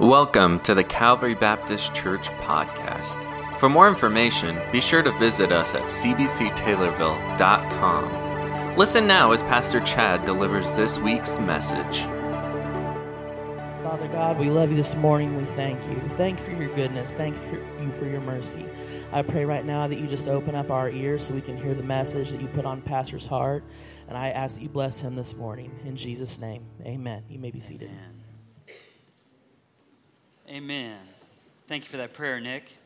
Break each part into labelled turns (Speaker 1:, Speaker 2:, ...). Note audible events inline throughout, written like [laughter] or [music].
Speaker 1: Welcome to the Calvary Baptist Church podcast. For more information, be sure to visit us at cbctaylorville.com. Listen now as Pastor Chad delivers this week's message.
Speaker 2: Father God, we love you this morning. We thank you. Thank you for your goodness. Thank you for your mercy. I pray right now that you just open up our ears so we can hear the message that you put on Pastor's heart. And I ask that you bless him this morning. In Jesus' name, amen. You may be seated.
Speaker 3: Amen. Amen. Thank you for that prayer, Nick.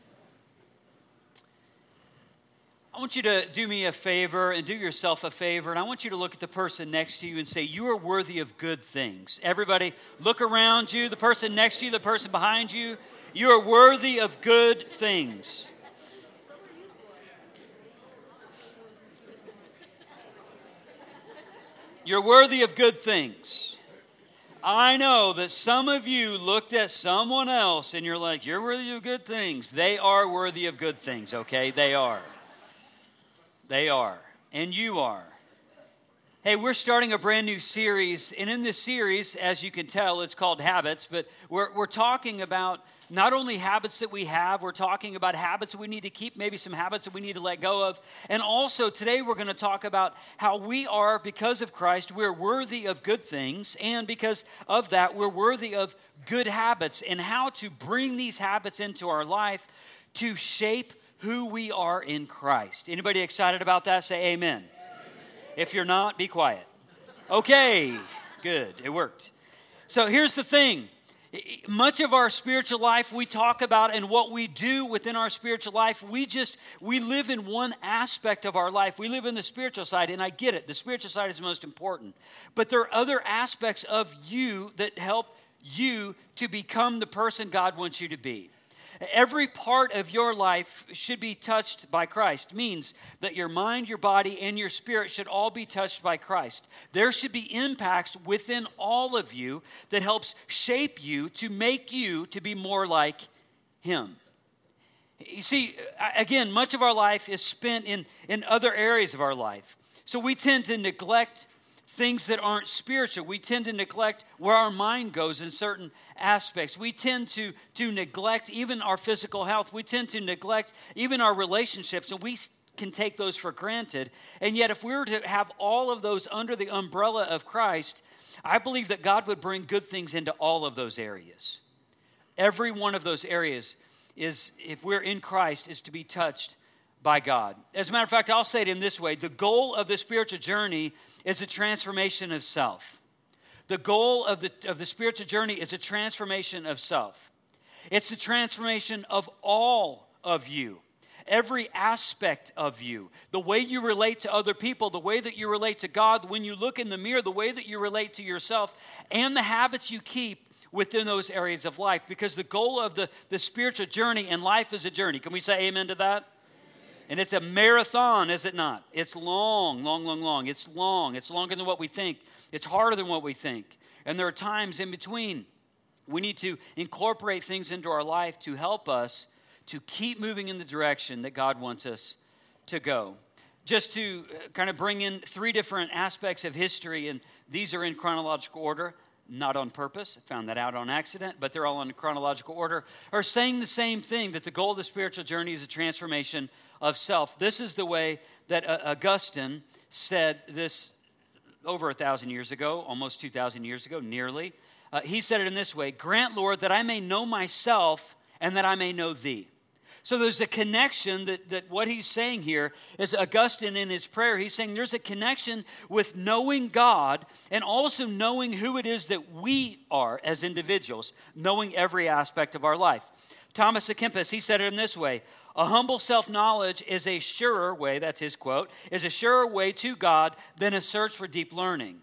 Speaker 3: I want you to do me a favor and do yourself a favor, and I want you to look at the person next to you and say, You are worthy of good things. Everybody, look around you, the person next to you, the person behind you. You are worthy of good things. You're worthy of good things. I know that some of you looked at someone else and you're like, you're worthy of good things. They are worthy of good things, okay? They are. They are. And you are. Hey, we're starting a brand new series. And in this series, as you can tell, it's called Habits, but we're, we're talking about not only habits that we have, we're talking about habits that we need to keep, maybe some habits that we need to let go of. And also, today we're going to talk about how we are, because of Christ, we're worthy of good things. And because of that, we're worthy of good habits and how to bring these habits into our life to shape who we are in Christ. Anybody excited about that? Say amen. amen. If you're not, be quiet. Okay, good. It worked. So here's the thing much of our spiritual life we talk about and what we do within our spiritual life we just we live in one aspect of our life. We live in the spiritual side and i get it. The spiritual side is the most important. But there are other aspects of you that help you to become the person god wants you to be Every part of your life should be touched by Christ. Means that your mind, your body, and your spirit should all be touched by Christ. There should be impacts within all of you that helps shape you to make you to be more like him. You see, again, much of our life is spent in, in other areas of our life. So we tend to neglect things that aren't spiritual. We tend to neglect where our mind goes in certain aspects. We tend to, to neglect even our physical health. We tend to neglect even our relationships, and we can take those for granted. And yet, if we were to have all of those under the umbrella of Christ, I believe that God would bring good things into all of those areas. Every one of those areas is, if we're in Christ, is to be touched by God. As a matter of fact, I'll say it in this way the goal of the spiritual journey is a transformation of self. The goal of the, of the spiritual journey is a transformation of self. It's a transformation of all of you, every aspect of you. The way you relate to other people, the way that you relate to God, when you look in the mirror, the way that you relate to yourself, and the habits you keep within those areas of life. Because the goal of the, the spiritual journey and life is a journey. Can we say amen to that? And it's a marathon, is it not? It's long, long, long, long. It's long. It's longer than what we think. It's harder than what we think. And there are times in between. We need to incorporate things into our life to help us to keep moving in the direction that God wants us to go. Just to uh, kind of bring in three different aspects of history, and these are in chronological order not on purpose, found that out on accident, but they're all in chronological order, are saying the same thing that the goal of the spiritual journey is a transformation of self. This is the way that uh, Augustine said this over a thousand years ago, almost 2,000 years ago, nearly. Uh, he said it in this way Grant, Lord, that I may know myself and that I may know thee. So there's a connection that, that what he's saying here is Augustine in his prayer, he's saying there's a connection with knowing God and also knowing who it is that we are as individuals, knowing every aspect of our life. Thomas à Kempis, he said it in this way A humble self knowledge is a surer way, that's his quote, is a surer way to God than a search for deep learning.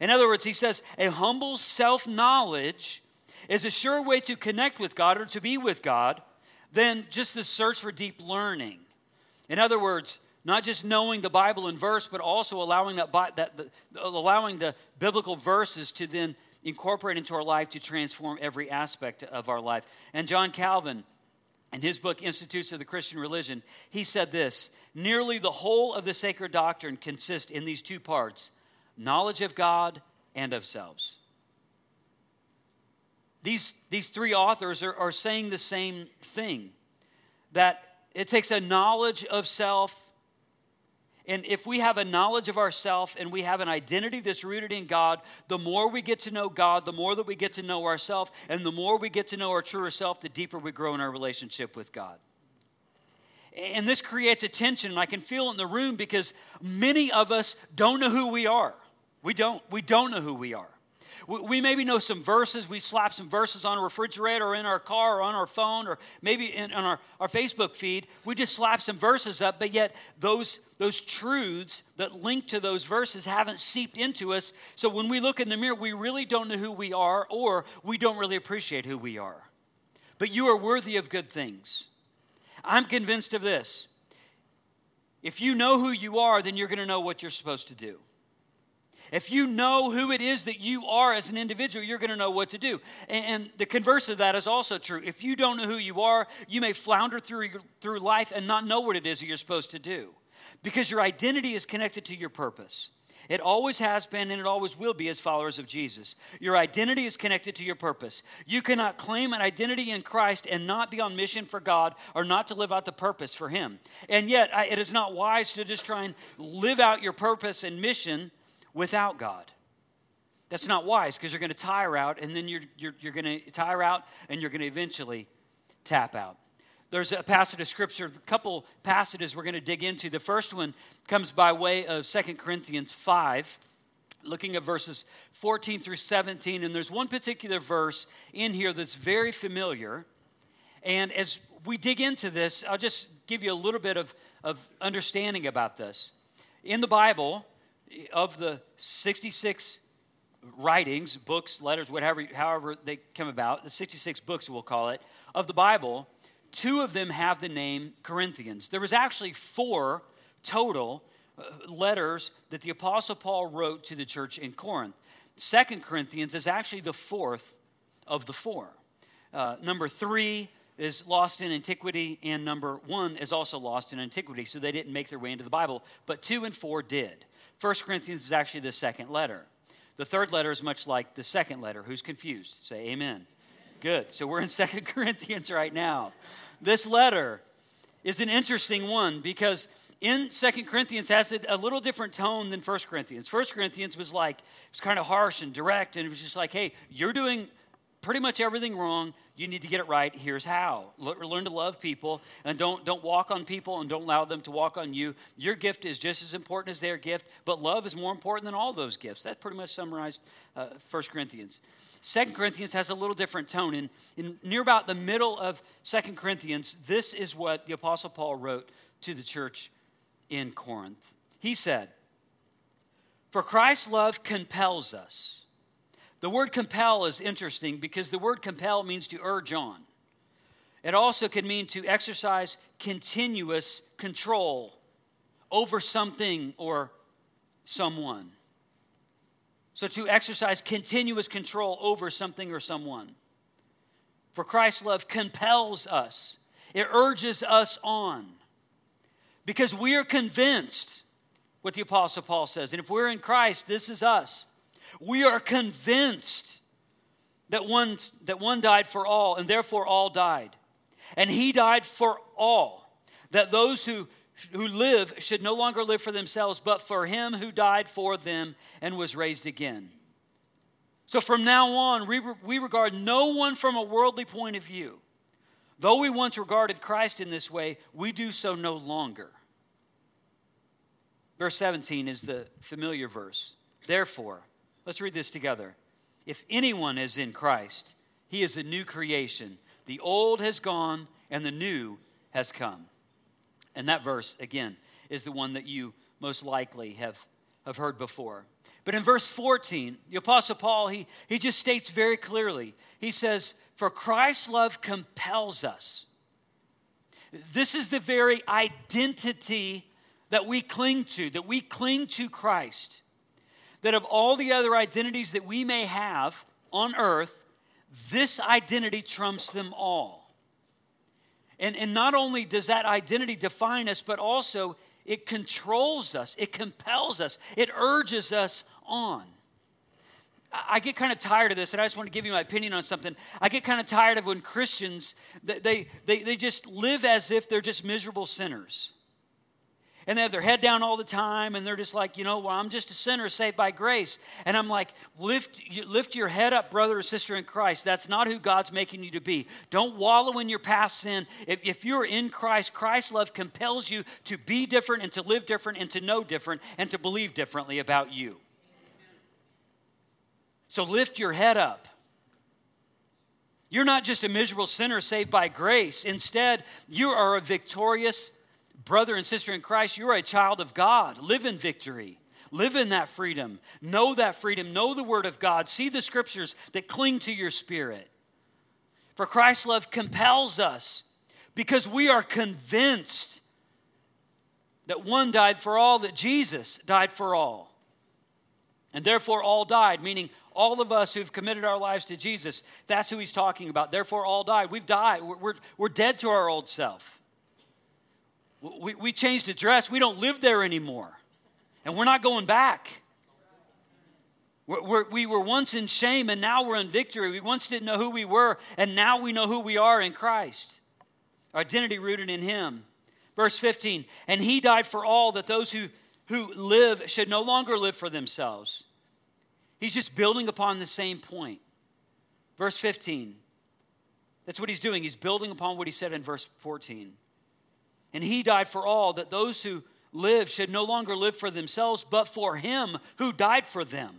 Speaker 3: In other words, he says, a humble self knowledge is a sure way to connect with God or to be with God than just the search for deep learning. In other words, not just knowing the Bible in verse, but also allowing that, that the, allowing the biblical verses to then incorporate into our life to transform every aspect of our life. And John Calvin, in his book Institutes of the Christian Religion, he said this: nearly the whole of the sacred doctrine consists in these two parts: knowledge of God and of selves. These, these three authors are, are saying the same thing that it takes a knowledge of self. And if we have a knowledge of ourself and we have an identity that's rooted in God, the more we get to know God, the more that we get to know ourselves, and the more we get to know our truer self, the deeper we grow in our relationship with God. And this creates a tension, and I can feel it in the room because many of us don't know who we are. We don't. We don't know who we are. We maybe know some verses. We slap some verses on a refrigerator or in our car or on our phone or maybe in, on our, our Facebook feed. We just slap some verses up, but yet those, those truths that link to those verses haven't seeped into us. So when we look in the mirror, we really don't know who we are or we don't really appreciate who we are. But you are worthy of good things. I'm convinced of this. If you know who you are, then you're going to know what you're supposed to do. If you know who it is that you are as an individual, you're going to know what to do. And, the converse of that is also true. If you don't know who you are, you may flounder through, through life and not know what it is that you're supposed to do because your identity is connected to your purpose. It always has been and it always will be as followers of Jesus. Your identity is connected to your purpose. You cannot claim an identity in Christ and not be on mission for God or not to live out the purpose for Him. And yet, it is not wise to just try and live out your purpose and mission without God. That's not wise because you're going to tire out and then you're, you're, you're going to tire out and you're going to eventually tap out. There's a passage of scripture, a couple passages we're going to dig into. The first one comes by way of Second Corinthians 5, looking at verses 14 through 17. And there's one particular verse in here that's very familiar. And as we dig into this, I'll just give you a little bit of, of understanding about this. In the Bible, of the 66 writings, books, letters, whatever, however they come about, the 66 books we'll call it, of the Bible, two of them have the name Corinthians. There was actually four total uh, letters that the Apostle Paul wrote to the church in Corinth. Second Corinthians is actually the fourth of the four. Uh, number three is lost in antiquity, and number one is also lost in antiquity, so they didn't make their way into the Bible, but two and four did. 1 Corinthians is actually the second letter. The third letter is much like the second letter. Who's confused? Say amen. Good. So we're in [laughs] 2 Corinthians right now. This letter is an interesting one because in 2 Corinthians has a little different tone than 1 Corinthians. 1 Corinthians was like, it was kind of harsh and direct, and it was just like, hey, you're doing pretty much everything wrong. You need to get it right. Here's how. Learn to love people and don't, don't walk on people and don't allow them to walk on you. Your gift is just as important as their gift, but love is more important than all those gifts. That pretty much summarized uh, 1 Corinthians. 2 Corinthians has a little different tone. In, in near about the middle of 2 Corinthians, this is what the Apostle Paul wrote to the church in Corinth. He said, For Christ's love compels us the word compel is interesting because the word compel means to urge on. It also can mean to exercise continuous control over something or someone. So, to exercise continuous control over something or someone. For Christ's love compels us, it urges us on. Because we are convinced what the Apostle Paul says. And if we're in Christ, this is us. We are convinced that one, that one died for all, and therefore all died. And he died for all, that those who, who live should no longer live for themselves, but for him who died for them and was raised again. So from now on, we, we regard no one from a worldly point of view. Though we once regarded Christ in this way, we do so no longer. Verse 17 is the familiar verse. Therefore, Let's read this together. If anyone is in Christ, he is a new creation. The old has gone and the new has come. And that verse, again, is the one that you most likely have, have heard before. But in verse 14, the Apostle Paul, he, he just states very clearly, he says, For Christ's love compels us. This is the very identity that we cling to, that we cling to Christ that of all the other identities that we may have on earth, this identity trumps them all. And, and not only does that identity define us, but also it controls us, it compels us, it urges us on. I get kind of tired of this, and I just want to give you my opinion on something. I get kind of tired of when Christians, they, they, they just live as if they're just miserable sinners. And they have their head down all the time, and they're just like, you know, well, I'm just a sinner saved by grace. And I'm like, lift, lift your head up, brother or sister in Christ. That's not who God's making you to be. Don't wallow in your past sin. If, if you're in Christ, Christ's love compels you to be different and to live different and to know different and to believe differently about you. So lift your head up. You're not just a miserable sinner saved by grace. Instead, you are a victorious brother and sister in Christ. You're a child of God. Live in victory. Live in that freedom. Know that freedom. Know the Word of God. See the scriptures that cling to your spirit. For Christ's love compels us because we are convinced that one died for all, that Jesus died for all. And therefore, all died, meaning all of us who've committed our lives to Jesus, that's who he's talking about. Therefore, all died. We've died. We're, we're, we're dead to our old self. We, we changed address. We don't live there anymore. And we're not going back. We're, we're, we were once in shame and now we're in victory. We once didn't know who we were and now we know who we are in Christ. Our identity rooted in Him. Verse 15, and He died for all that those who, who live should no longer live for themselves He's just building upon the same point. Verse 15. That's what he's doing. He's building upon what he said in verse 14. And he died for all, that those who live should no longer live for themselves, but for him who died for them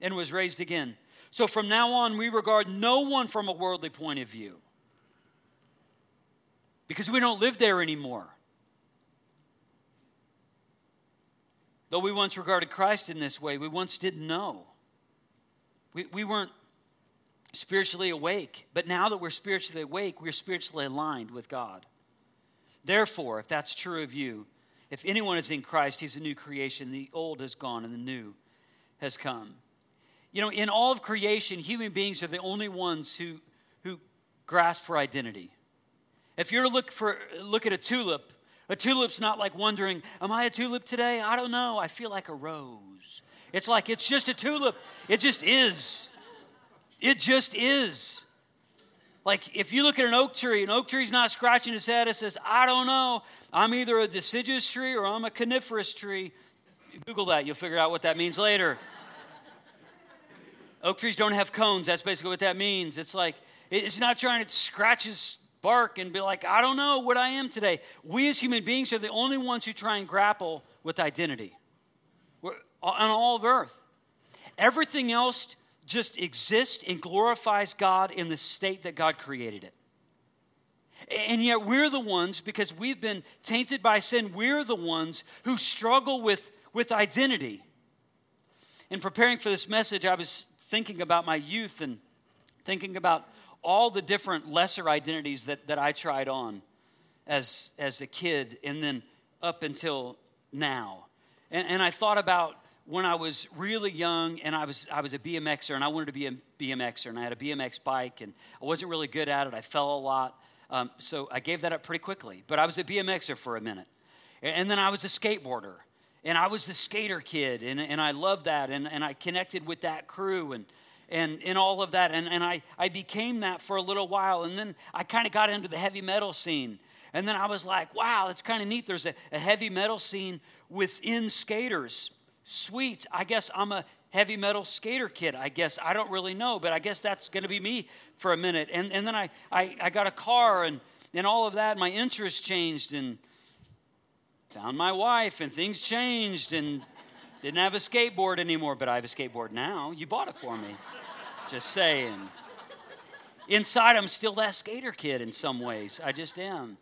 Speaker 3: and was raised again. So from now on, we regard no one from a worldly point of view because we don't live there anymore. Though we once regarded Christ in this way, we once didn't know. We, we weren't spiritually awake, but now that we're spiritually awake, we're spiritually aligned with God. Therefore, if that's true of you, if anyone is in Christ, he's a new creation. The old has gone and the new has come. You know, in all of creation, human beings are the only ones who, who grasp for identity. If you're to look, for, look at a tulip, a tulip's not like wondering, Am I a tulip today? I don't know. I feel like a rose. It's like it's just a tulip. It just is. It just is. Like if you look at an oak tree, an oak tree's not scratching its head, it says, I don't know. I'm either a deciduous tree or I'm a coniferous tree. Google that, you'll figure out what that means later. [laughs] oak trees don't have cones, that's basically what that means. It's like, it's not trying to scratch his bark and be like, I don't know what I am today. We as human beings are the only ones who try and grapple with identity We're, on all of earth. Everything else just exists and glorifies God in the state that God created it. And yet, we're the ones, because we've been tainted by sin, we're the ones who struggle with, with identity. In preparing for this message, I was thinking about my youth and thinking about all the different lesser identities that, that I tried on as, as a kid and then up until now. And, and I thought about when I was really young and I was, I was a BMXer and I wanted to be a BMXer and I had a BMX bike and I wasn't really good at it. I fell a lot. Um, so I gave that up pretty quickly. But I was a BMXer for a minute. And then I was a skateboarder and I was the skater kid and, and I loved that and, and I connected with that crew and, and, and all of that. And, and I, I became that for a little while. And then I kind of got into the heavy metal scene. And then I was like, wow, it's kind of neat. There's a, a heavy metal scene within skaters sweet. I guess I'm a heavy metal skater kid. I guess I don't really know, but I guess that's going to be me for a minute. And, and then I, I, I got a car and, and all of that. My interests changed and found my wife and things changed and didn't have a skateboard anymore, but I have a skateboard now. You bought it for me. Just saying. Inside, I'm still that skater kid in some ways. I just am.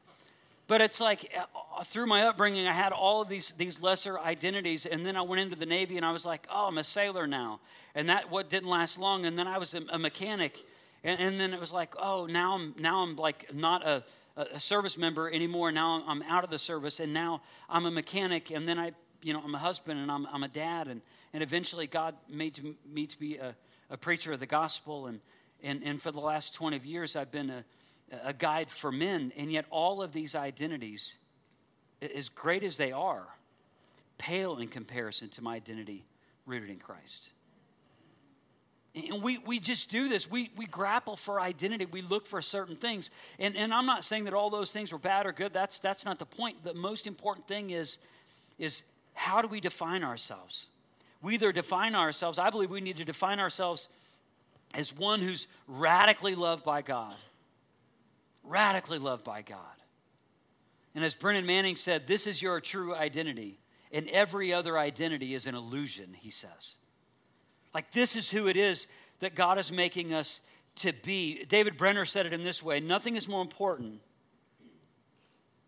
Speaker 3: But it's like uh, through my upbringing, I had all of these, these lesser identities. And then I went into the Navy and I was like, oh, I'm a sailor now. And that what didn't last long. And then I was a, a mechanic. And, and, then it was like, oh, now I'm, now I'm like not a, a service member anymore. Now I'm out of the service. And now I'm a mechanic. And then I, you know, I'm a husband and I'm, I'm a dad. And, and eventually God made me to be a, a preacher of the gospel. And, and, and for the last 20 years, I've been a, a guide for men, and yet all of these identities, as great as they are, pale in comparison to my identity rooted in Christ. And we, we just do this. We, we grapple for identity. We look for certain things. And, and I'm not saying that all those things were bad or good. That's, that's not the point. The most important thing is, is how do we define ourselves? We either define ourselves, I believe we need to define ourselves as one who's radically loved by God. Radically loved by God. And as Brennan Manning said, this is your true identity. And every other identity is an illusion, he says. Like, this is who it is that God is making us to be. David Benner said it in this way nothing is more important.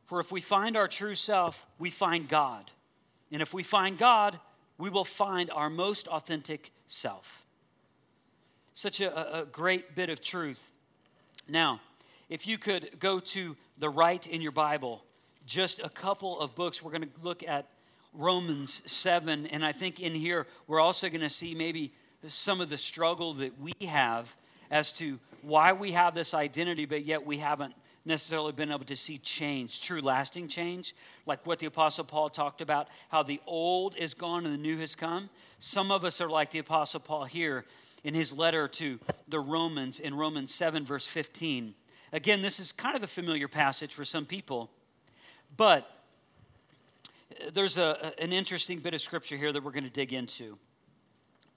Speaker 3: For if we find our true self, we find God. And if we find God, we will find our most authentic self. Such a, a great bit of truth. Now, if you could go to the right in your Bible, just a couple of books, we're going to look at Romans 7. And I think in here, we're also going to see maybe some of the struggle that we have as to why we have this identity, but yet we haven't necessarily been able to see change, true lasting change, like what the Apostle Paul talked about, how the old is gone and the new has come. Some of us are like the Apostle Paul here in his letter to the Romans in Romans 7, verse 15. Again, this is kind of a familiar passage for some people, but there's a, an interesting bit of scripture here that we're going to dig into.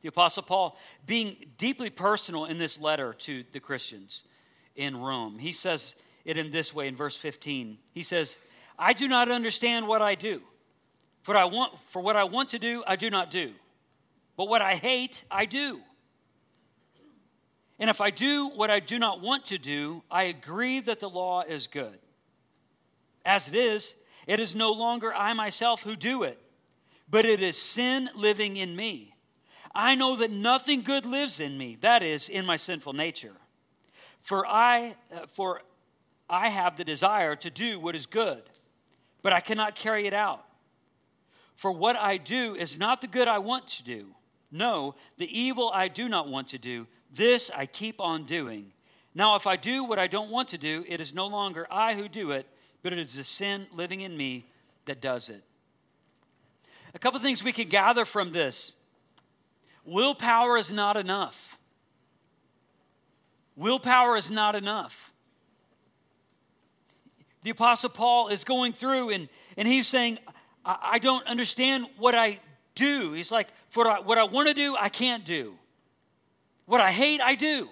Speaker 3: The Apostle Paul, being deeply personal in this letter to the Christians in Rome, he says it in this way in verse 15. He says, I do not understand what I do. For, I want, for what I want to do, I do not do. But what I hate, I do. And if I do what I do not want to do, I agree that the law is good. As it is, it is no longer I myself who do it, but it is sin living in me. I know that nothing good lives in me, that is, in my sinful nature. For I, uh, for I have the desire to do what is good, but I cannot carry it out. For what I do is not the good I want to do. No, the evil I do not want to do, this I keep on doing. Now, if I do what I don't want to do, it is no longer I who do it, but it is the sin living in me that does it. A couple things we can gather from this willpower is not enough. Willpower is not enough. The Apostle Paul is going through and, and he's saying, I, I don't understand what I do. He's like, for what I want to do, I can't do. What I hate, I do.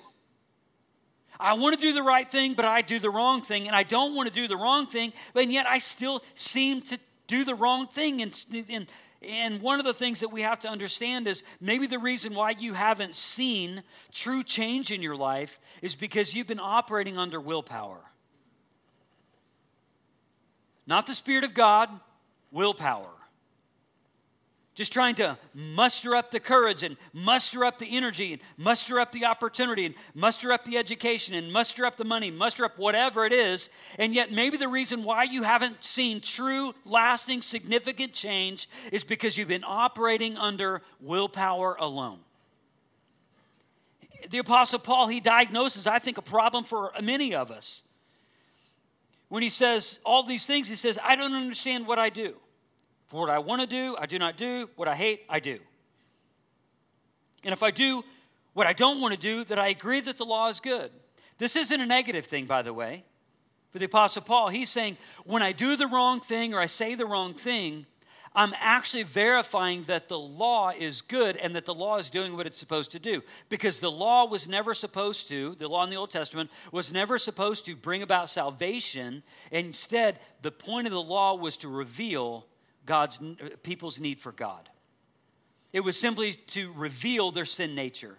Speaker 3: I want to do the right thing, but I do the wrong thing, and I don't want to do the wrong thing, but yet I still seem to do the wrong thing. And, and, and one of the things that we have to understand is maybe the reason why you haven't seen true change in your life is because you've been operating under willpower. Not the Spirit of God, willpower just trying to muster up the courage and muster up the energy and muster up the opportunity and muster up the education and muster up the money, muster up whatever it is. And yet, maybe the reason why you haven't seen true, lasting, significant change is because you've been operating under willpower alone. The Apostle Paul, he diagnoses, I think, a problem for many of us. When he says all these things, he says, I don't understand what I do. What I want to do, I do not do. What I hate, I do. And if I do what I don't want to do, that I agree that the law is good. This isn't a negative thing, by the way. For the Apostle Paul, he's saying, when I do the wrong thing or I say the wrong thing, I'm actually verifying that the law is good and that the law is doing what it's supposed to do. Because the law was never supposed to, the law in the Old Testament was never supposed to bring about salvation. Instead, the point of the law was to reveal God's people's need for God. It was simply to reveal their sin nature.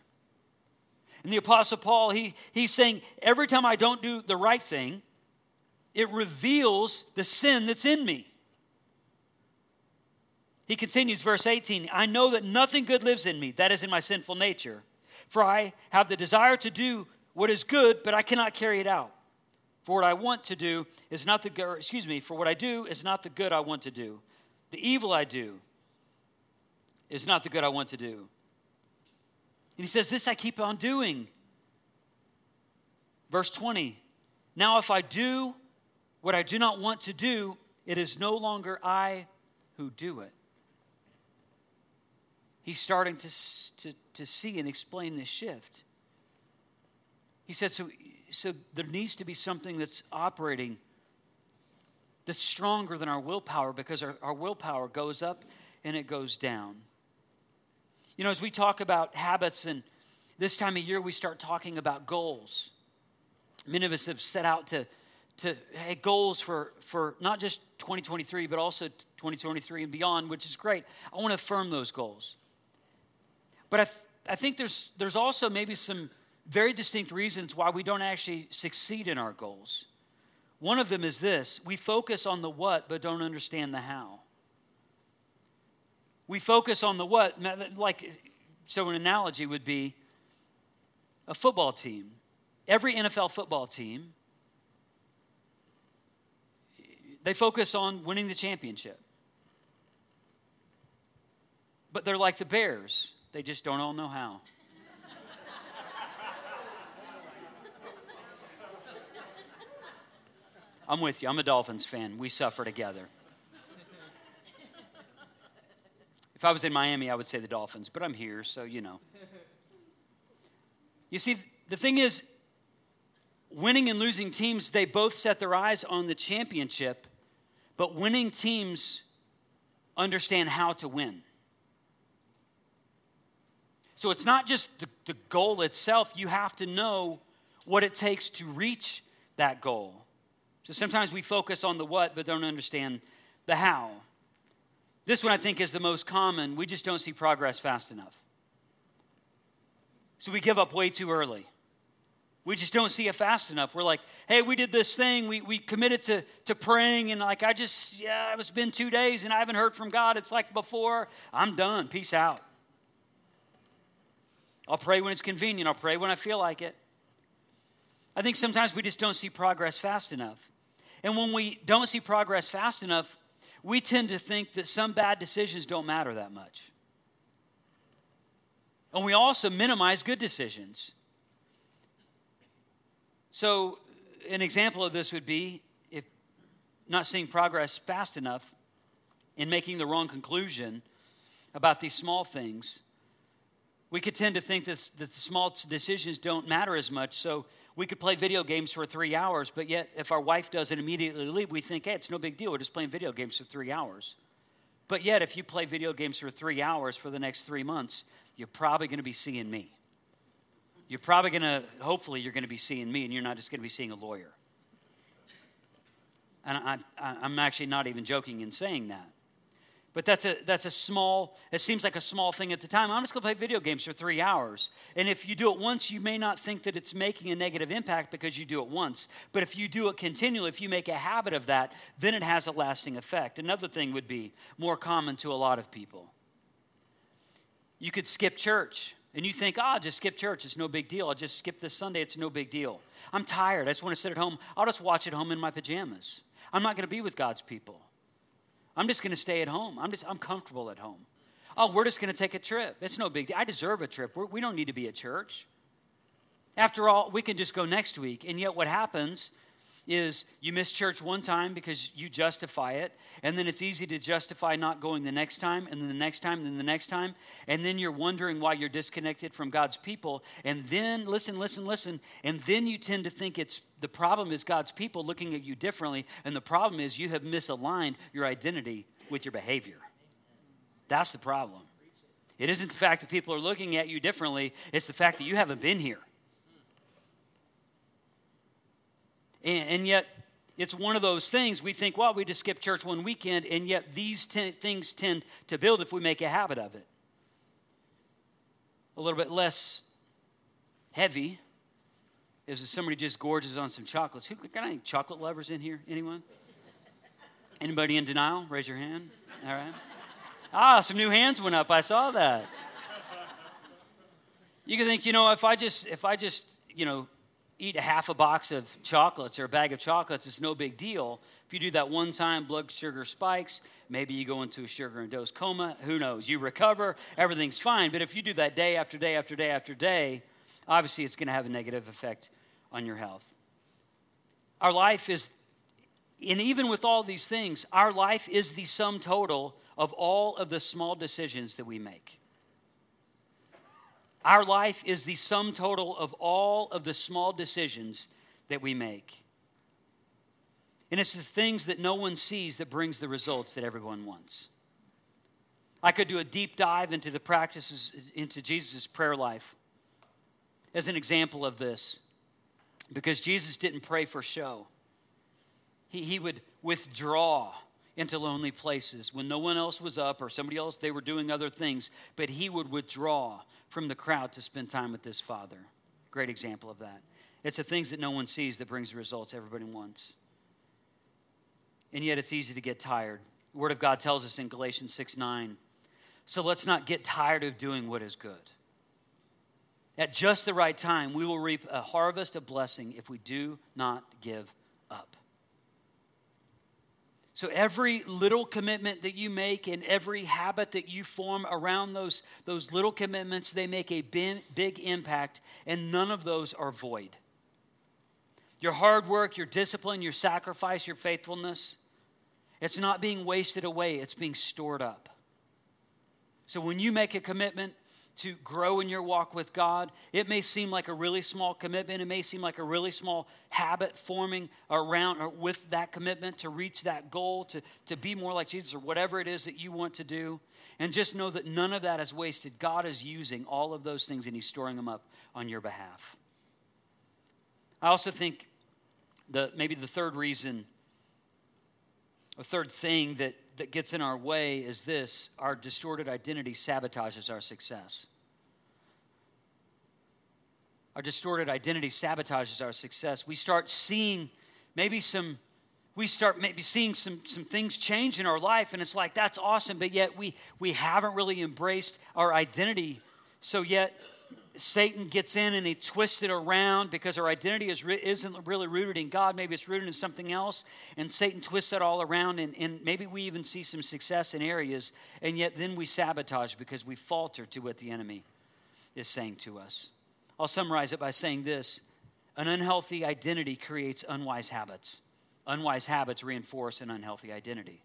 Speaker 3: And the Apostle Paul, he, he's saying, every time I don't do the right thing, it reveals the sin that's in me. He continues, verse 18 I know that nothing good lives in me, that is in my sinful nature. For I have the desire to do what is good, but I cannot carry it out. For what I want to do is not the good, excuse me, for what I do is not the good I want to do, the evil I do is not the good I want to do. And he says, This I keep on doing. Verse 20 Now, if I do what I do not want to do, it is no longer I who do it. he's starting to, to, to see and explain this shift. He said, so, so there needs to be something that's operating that's stronger than our willpower because our, our willpower goes up and it goes down. You know, as we talk about habits, and this time of year we start talking about goals. Many of us have set out to, to have goals for, for not just 2023, but also 2023 and beyond, which is great. I want to affirm those goals. But I, th- I think there's, there's also maybe some very distinct reasons why we don't actually succeed in our goals. One of them is this we focus on the what, but don't understand the how. We focus on the what, like, so an analogy would be a football team. Every NFL football team, they focus on winning the championship. But they're like the Bears, they just don't all know how. I'm with you. I'm a Dolphins fan. We suffer together. If I was in Miami, I would say the Dolphins, but I'm here, so you know. You see, the thing is, winning and losing teams, they both set their eyes on the championship, but winning teams understand how to win. So it's not just the, the goal itself, you have to know what it takes to reach that goal. So sometimes we focus on the what, but don't understand the how. This one I think is the most common. We just don't see progress fast enough. So we give up way too early. We just don't see it fast enough. We're like, hey, we did this thing. We, we committed to, to praying, and like, I just, yeah, it's been two days and I haven't heard from God. It's like before. I'm done. Peace out. I'll pray when it's convenient. I'll pray when I feel like it. I think sometimes we just don't see progress fast enough. And when we don't see progress fast enough, we tend to think that some bad decisions don't matter that much. And we also minimize good decisions. So, an example of this would be if not seeing progress fast enough in making the wrong conclusion about these small things, we could tend to think that, the small decisions don't matter as much. So, we could play video games for three hours, but yet if our wife doesn't immediately leave, we think, hey, it's no big deal. We're just playing video games for three hours. But yet, if you play video games for three hours for the next three months, you're probably going to be seeing me. You're probably going to, hopefully, you're going to be seeing me, and you're not just going to be seeing a lawyer. And I, am actually not even joking in saying that. But that's a, that's a small, it seems like a small thing at the time. I'm just going to play video games for three hours. And if you do it once, you may not think that it's making a negative impact because you do it once. But if you do it continually, if you make a habit of that, then it has a lasting effect. Another thing would be more common to a lot of people. You could skip church. And you think, oh, just skip church. It's no big deal. I'll just skip this Sunday. It's no big deal. I'm tired. I just want to sit at home. I'll just watch at home in my pajamas. I'm not going to be with God's people. I'm just going to stay at home. I'm just I'm comfortable at home. Oh, we're just going to take a trip. It's no big deal. I deserve a trip. We're, we do not need to be at church. After all, we can just go next week. And yet, what happens is you miss church one time because you justify it, and then it's easy to justify not going the next time, and then the next time, and then the next time, and then you're wondering why you're disconnected from God's people. And then, listen, listen, listen, and then you tend to think it's the problem is God's people looking at you differently, and the problem is you have misaligned your identity with your behavior. That's the problem. It isn't the fact that people are looking at you differently, it's the fact that you haven't been here. And, and yet, it's one of those things we think, well, we just skip church one weekend, and yet these t- things tend to build if we make a habit of it. A little bit less heavy is if somebody just gorges on some chocolates. Who got any chocolate lovers in here? Anyone? Anybody in denial? Raise your hand. All right. Ah, some new hands went up. I saw that. You can think, you know, if I just if I just, you know, eat half a box of chocolates or a bag of chocolates, it's no big deal. If you do that one time, blood sugar spikes. Maybe you go into a sugar and dose coma. Who knows? You recover, everything's fine. But if you do that day after day after day after day, obviously it's going to have a negative effect on your health. Our life is, and even with all these things, our life is the sum total of all of the small decisions that we make. Our life is the sum total of all of the small decisions that we make. And it's the things that no one sees that brings the results that everyone wants. I could do a deep dive into the practices, into Jesus' prayer life as an example of this, because Jesus didn't pray for show. He, he would withdraw into lonely places when no one else was up or somebody else, they were doing other things, but he would withdraw from the crowd to spend time with his father. Great example of that. It's the things that no one sees that brings the results everybody wants. And yet it's easy to get tired. The Word of God tells us in Galatians 6 9. So let's not get tired of doing what is good. At just the right time, we will reap a harvest of blessing if we do not give up. So, every little commitment that you make and every habit that you form around those, those little commitments, they make a big, big impact, and none of those are void. Your hard work, your discipline, your sacrifice, your faithfulness, it's not being wasted away, it's being stored up. So, when you make a commitment, to grow in your walk with God. It may seem like a really small commitment. It may seem like a really small habit forming around or with that commitment to reach that goal, to, to be more like Jesus, or whatever it is that you want to do. And just know that none of that is wasted. God is using all of those things and He's storing them up on your behalf. I also think the maybe the third reason, a third thing that that gets in our way is this our distorted identity sabotages our success. Our distorted identity sabotages our success. We start seeing maybe some we start maybe seeing some, some things change in our life and it's like that's awesome but yet we we haven't really embraced our identity so yet Satan gets in and he twists it around because our identity is, isn't really rooted in God. Maybe it's rooted in something else. And Satan twists it all around. And, and maybe we even see some success in areas. And yet then we sabotage because we falter to what the enemy is saying to us. I'll summarize it by saying this an unhealthy identity creates unwise habits, unwise habits reinforce an unhealthy identity.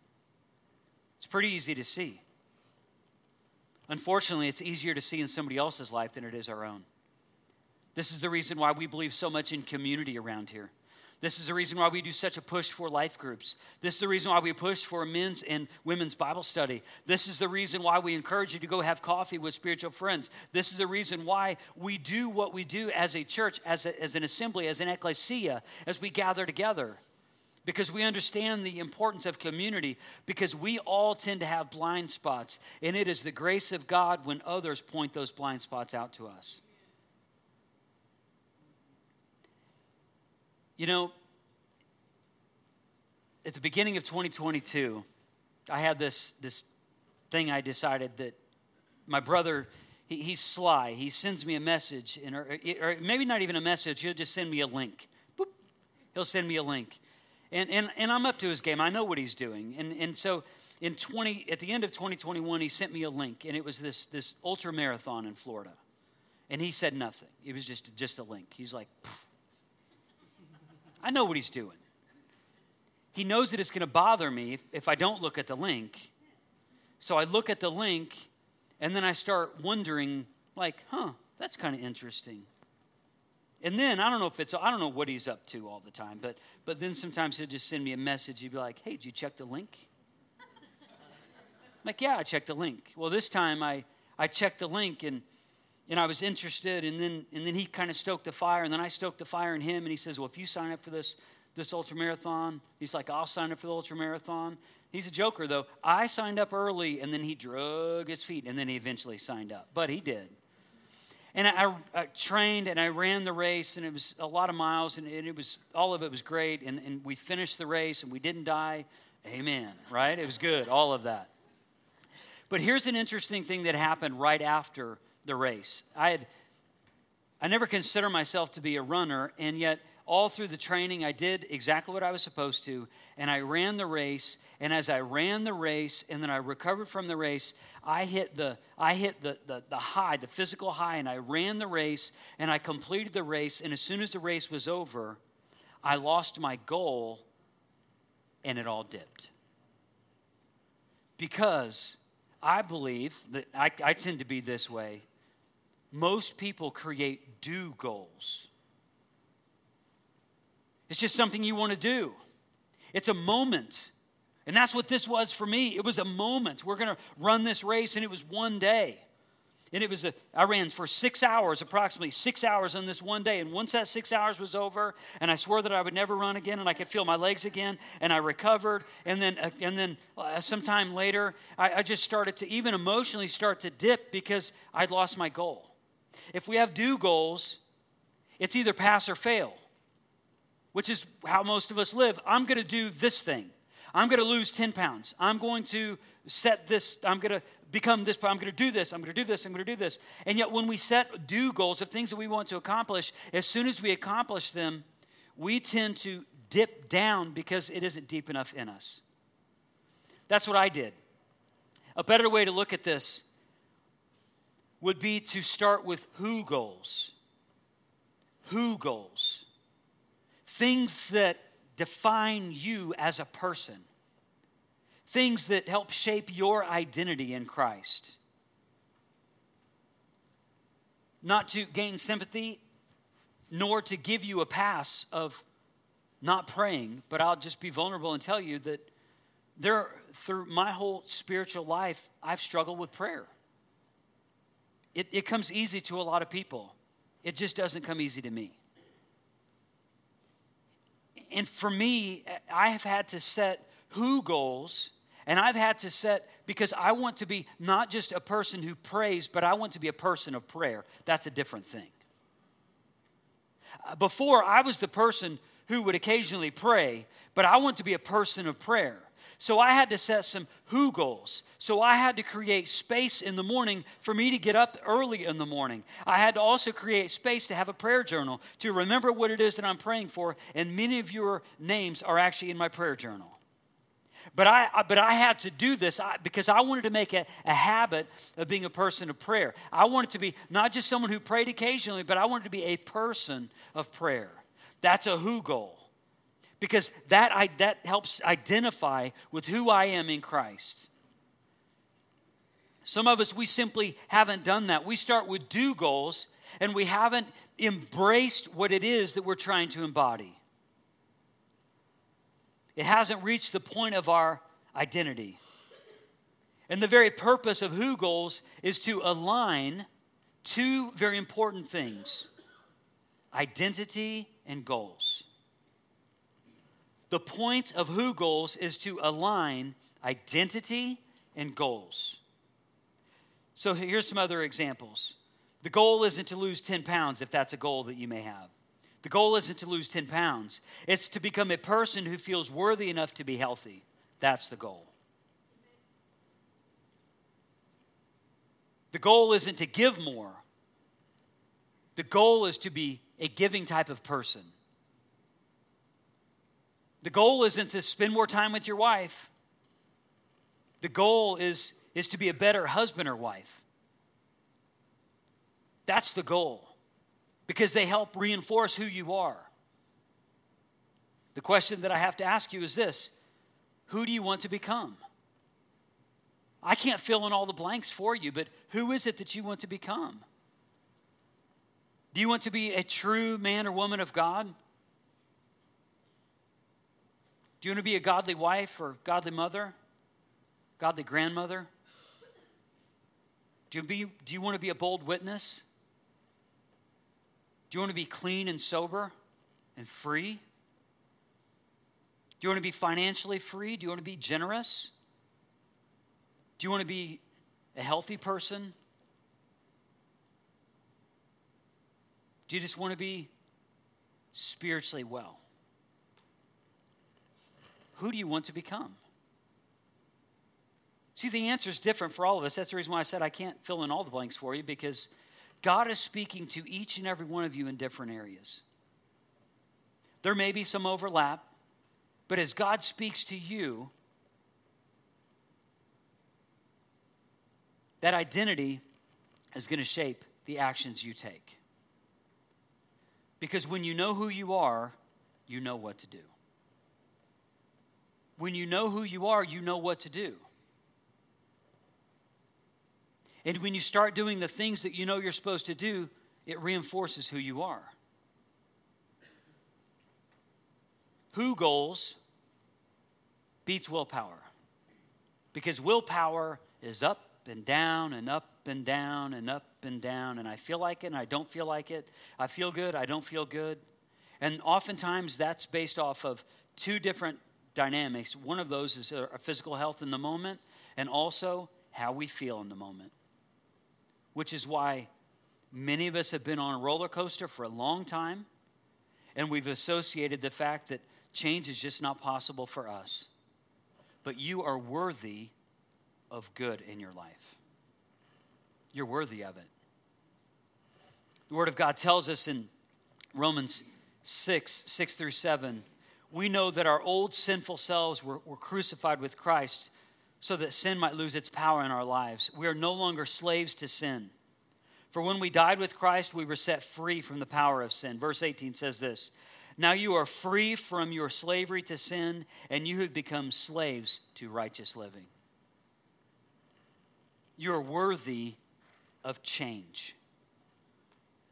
Speaker 3: It's pretty easy to see. Unfortunately, it's easier to see in somebody else's life than it is our own. This is the reason why we believe so much in community around here. This is the reason why we do such a push for life groups. This is the reason why we push for men's and women's Bible study. This is the reason why we encourage you to go have coffee with spiritual friends. This is the reason why we do what we do as a church, as, a, as an assembly, as an ecclesia, as we gather together because we understand the importance of community because we all tend to have blind spots and it is the grace of god when others point those blind spots out to us. You know at the beginning of 2022 i had this this thing i decided that my brother he, he's sly. He sends me a message and, or, or maybe not even a message he'll just send me a link. Boop. he'll send me a link and, and, and I'm up to his game. I know what he's doing. And, and so in 20, at the end of 2021, he sent me a link, and it was this, this ultra marathon in Florida. And he said nothing. It was just, just a link. He's like, I know what he's doing. He knows that it's going to bother me if, if I don't look at the link. So I look at the link, and then I start wondering, like, huh, that's kind of interesting. And then I don't know if it's I don't know what he's up to all the time, but but then sometimes he'll just send me a message. He'd be like, "Hey, did you check the link?" I'm like, "Yeah, I checked the link." Well, this time I I checked the link and and I was interested, and then and then he kind of stoked the fire, and then I stoked the fire in him, and he says, "Well, if you sign up for this this ultra marathon," he's like, "I'll sign up for the ultra marathon." He's a joker though. I signed up early, and then he drug his feet, and then he eventually signed up, but he did. And I, I, trained and I ran the race, and it was a lot of miles, and it, was all of it was great. And, and we finished the race, and we didn't die. Amen. Right? It was good. All of that. But here's an interesting thing that happened right after the race. I had I never consider myself to be a runner, and yet all through the training, I did exactly what I was supposed to, and I ran the race. And as I ran the race, and then I recovered from the race, I hit the I hit the, the, the high, the physical high, and I ran the race, and I completed the race. And as soon as the race was over, I lost my goal, and it all dipped. Because I believe that I, I tend to be this way most people create do goals. It's just something you want to do. It's a moment. And that's what this was for me. It was a moment. We're going to run this race, and it was one day. And it was a, I ran for six hours, approximately six hours on this one day. And once that six hours was over, and I swore that I would never run again, and I could feel my legs again, and I recovered. And then, uh, and then uh, sometime later, I, I just started to even emotionally start to dip because I'd lost my goal. If we have do goals, it's either pass or fail, which is how most of us live. I'm going to do this thing. I'm going to lose 10 pounds. I'm going to set this, I'm going to become this, I'm going to do this, I'm going to do this, I'm going to do this. And yet, when we set do goals of things that we want to accomplish, as soon as we accomplish them, we tend to dip down because it isn't deep enough in us. That's what I did. A better way to look at this would be to start with who goals. Who goals. Things that define you as a person things that help shape your identity in Christ. Not to gain sympathy, nor to give you a pass of not praying, but I'll just be vulnerable and tell you that there, through my whole spiritual life, I've struggled with prayer. It, it comes easy to a lot of people, it just doesn't come easy to me. And for me, I have had to set who goals and I've had to set, because I want to be not just a person who prays, but I want to be a person of prayer. That's a different thing. Uh, before, I was the person who would occasionally pray, but I want to be a person of prayer. So I had to set some who goals. So I had to create space in the morning for me to get up early in the morning. I had to also create space to have a prayer journal to remember what it is that I'm praying for. And many of your names are actually in my prayer journal. But I, but I had to do this because I wanted to make a, a habit of being a person of prayer. I wanted to be not just someone who prayed occasionally, but I wanted to be a person of prayer. That's a who goal because that, I, that helps identify with who I am in Christ. Some of us, we simply haven't done that. We start with do goals and we haven't embraced what it is that we're trying to embody. It hasn't reached the point of our identity. And the very purpose of Who Goals is to align two very important things identity and goals. The point of Who Goals is to align identity and goals. So here's some other examples. The goal isn't to lose 10 pounds if that's a goal that you may have. The goal isn't to lose 10 pounds, it's to become a person who feels worthy enough to be healthy. That's the goal. The goal isn't to give more, the goal is to be a giving type of person. The goal isn't to spend more time with your wife. The goal is, is to be a better husband or wife. That's the goal because they help reinforce who you are. The question that I have to ask you is this Who do you want to become? I can't fill in all the blanks for you, but who is it that you want to become? Do you want to be a true man or woman of God? Do you want to be a godly wife or godly mother? Godly grandmother? Do you, be, do you want to be a bold witness? Do you want to be clean and sober and free? Do you want to be financially free? Do you want to be generous? Do you want to be a healthy person? Do you just want to be spiritually well? Who do you want to become? See, the answer is different for all of us. That's the reason why I said I can't fill in all the blanks for you because God is speaking to each and every one of you in different areas. There may be some overlap, but as God speaks to you, that identity is going to shape the actions you take. Because when you know who you are, you know what to do. When you know who you are, you know what to do. And when you start doing the things that you know you're supposed to do, it reinforces who you are. Who goals beats willpower. Because willpower is up and down and up and down and up and down. And I feel like it and I don't feel like it. I feel good, I don't feel good. And oftentimes that's based off of two different dynamics. One of those is our physical health in the moment, and also how we feel in the moment. Which is why many of us have been on a roller coaster for a long time, and we've associated the fact that change is just not possible for us. But you are worthy of good in your life. You're worthy of it. The Word of God tells us in Romans 6 6 through 7 we know that our old sinful selves were, were crucified with Christ so that sin might lose its power in our lives. We are no longer slaves to sin. For when we died with Christ, we were set free from the power of sin. Verse 18 says this Now you are free from your slavery to sin, and you have become slaves to righteous living. You are worthy of change.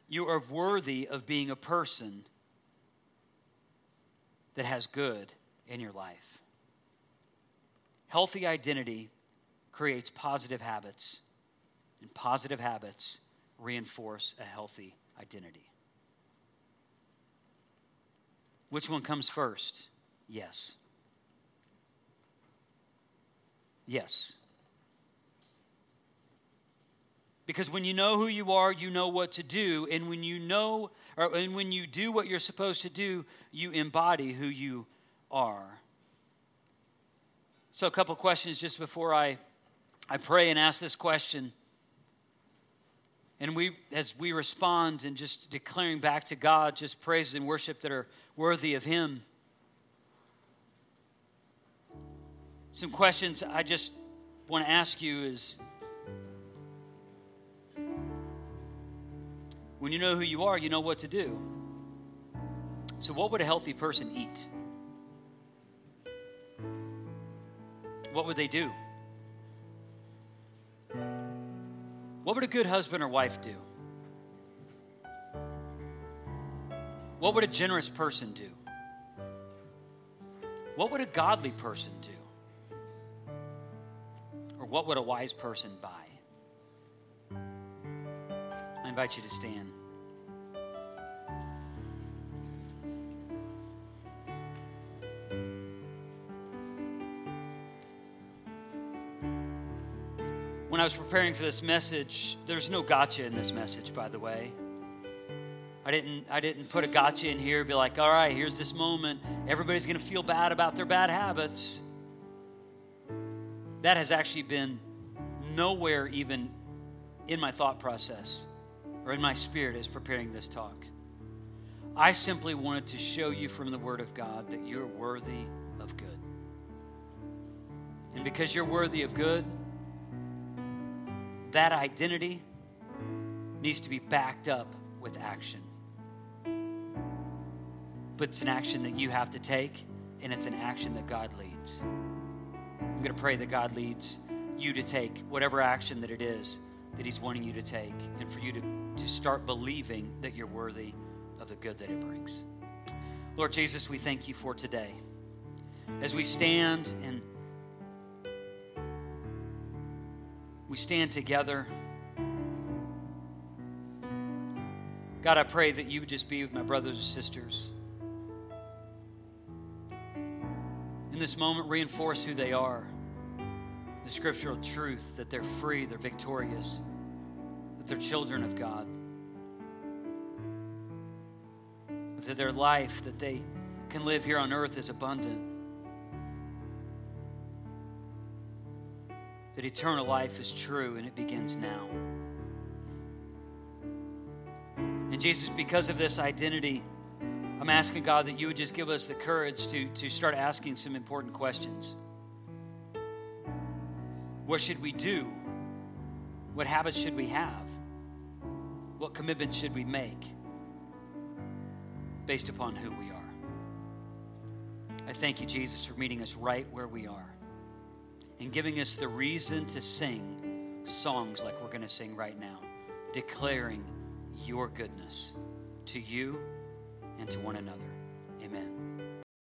Speaker 3: You are worthy of being a person that has good in your life. Healthy identity creates positive habits, and positive habits reinforce a healthy identity. Which one comes first? Yes. Yes. Because when you know who you are, you know what to do. And when you know, and when you do what you're supposed to do, you embody who you are. So, a couple questions just before I, I pray and ask this question. And we, as we respond and just declaring back to God, just praise and worship that are worthy of Him. Some questions I just want to ask you is When you know who you are, you know what to do. So, what would a healthy person eat? What would they do? What would a good husband or wife do? What would a generous person do? What would a godly person do? Or what would a wise person buy? Invite you to stand. When I was preparing for this message, there's no gotcha in this message, by the way. I didn't, I didn't put a gotcha in here, be like, all right, here's this moment. Everybody's going to feel bad about their bad habits. That has actually been nowhere even in my thought process or in my spirit as preparing this talk. I simply wanted to show you from the Word of God that you're worthy of good. And because you're worthy of good, that identity needs to be backed up with action. But it's an action that you have to take, and it's an action that God leads. I'm going to pray that God leads you to take whatever action that it is that He's wanting you to take, and for you to, to start believing that you're worthy of the good that it brings. Lord Jesus, we thank you for today. As we stand and we stand together, God, I pray that you would just be with my brothers and sisters. In this moment, reinforce who they are the scriptural truth that they're free, they're victorious, that they're children of God, that their life that they can live here on earth is abundant, that eternal life is true and it begins now. And Jesus, because of this identity, I'm asking God that you would just give us the courage to, to start asking some important questions. What should we do? What habits should we have? What commitment should we make based upon who we are? I thank you, Jesus, for meeting us right where we are and giving us the reason to sing songs like we're going to sing right now, declaring your goodness to you and to one another.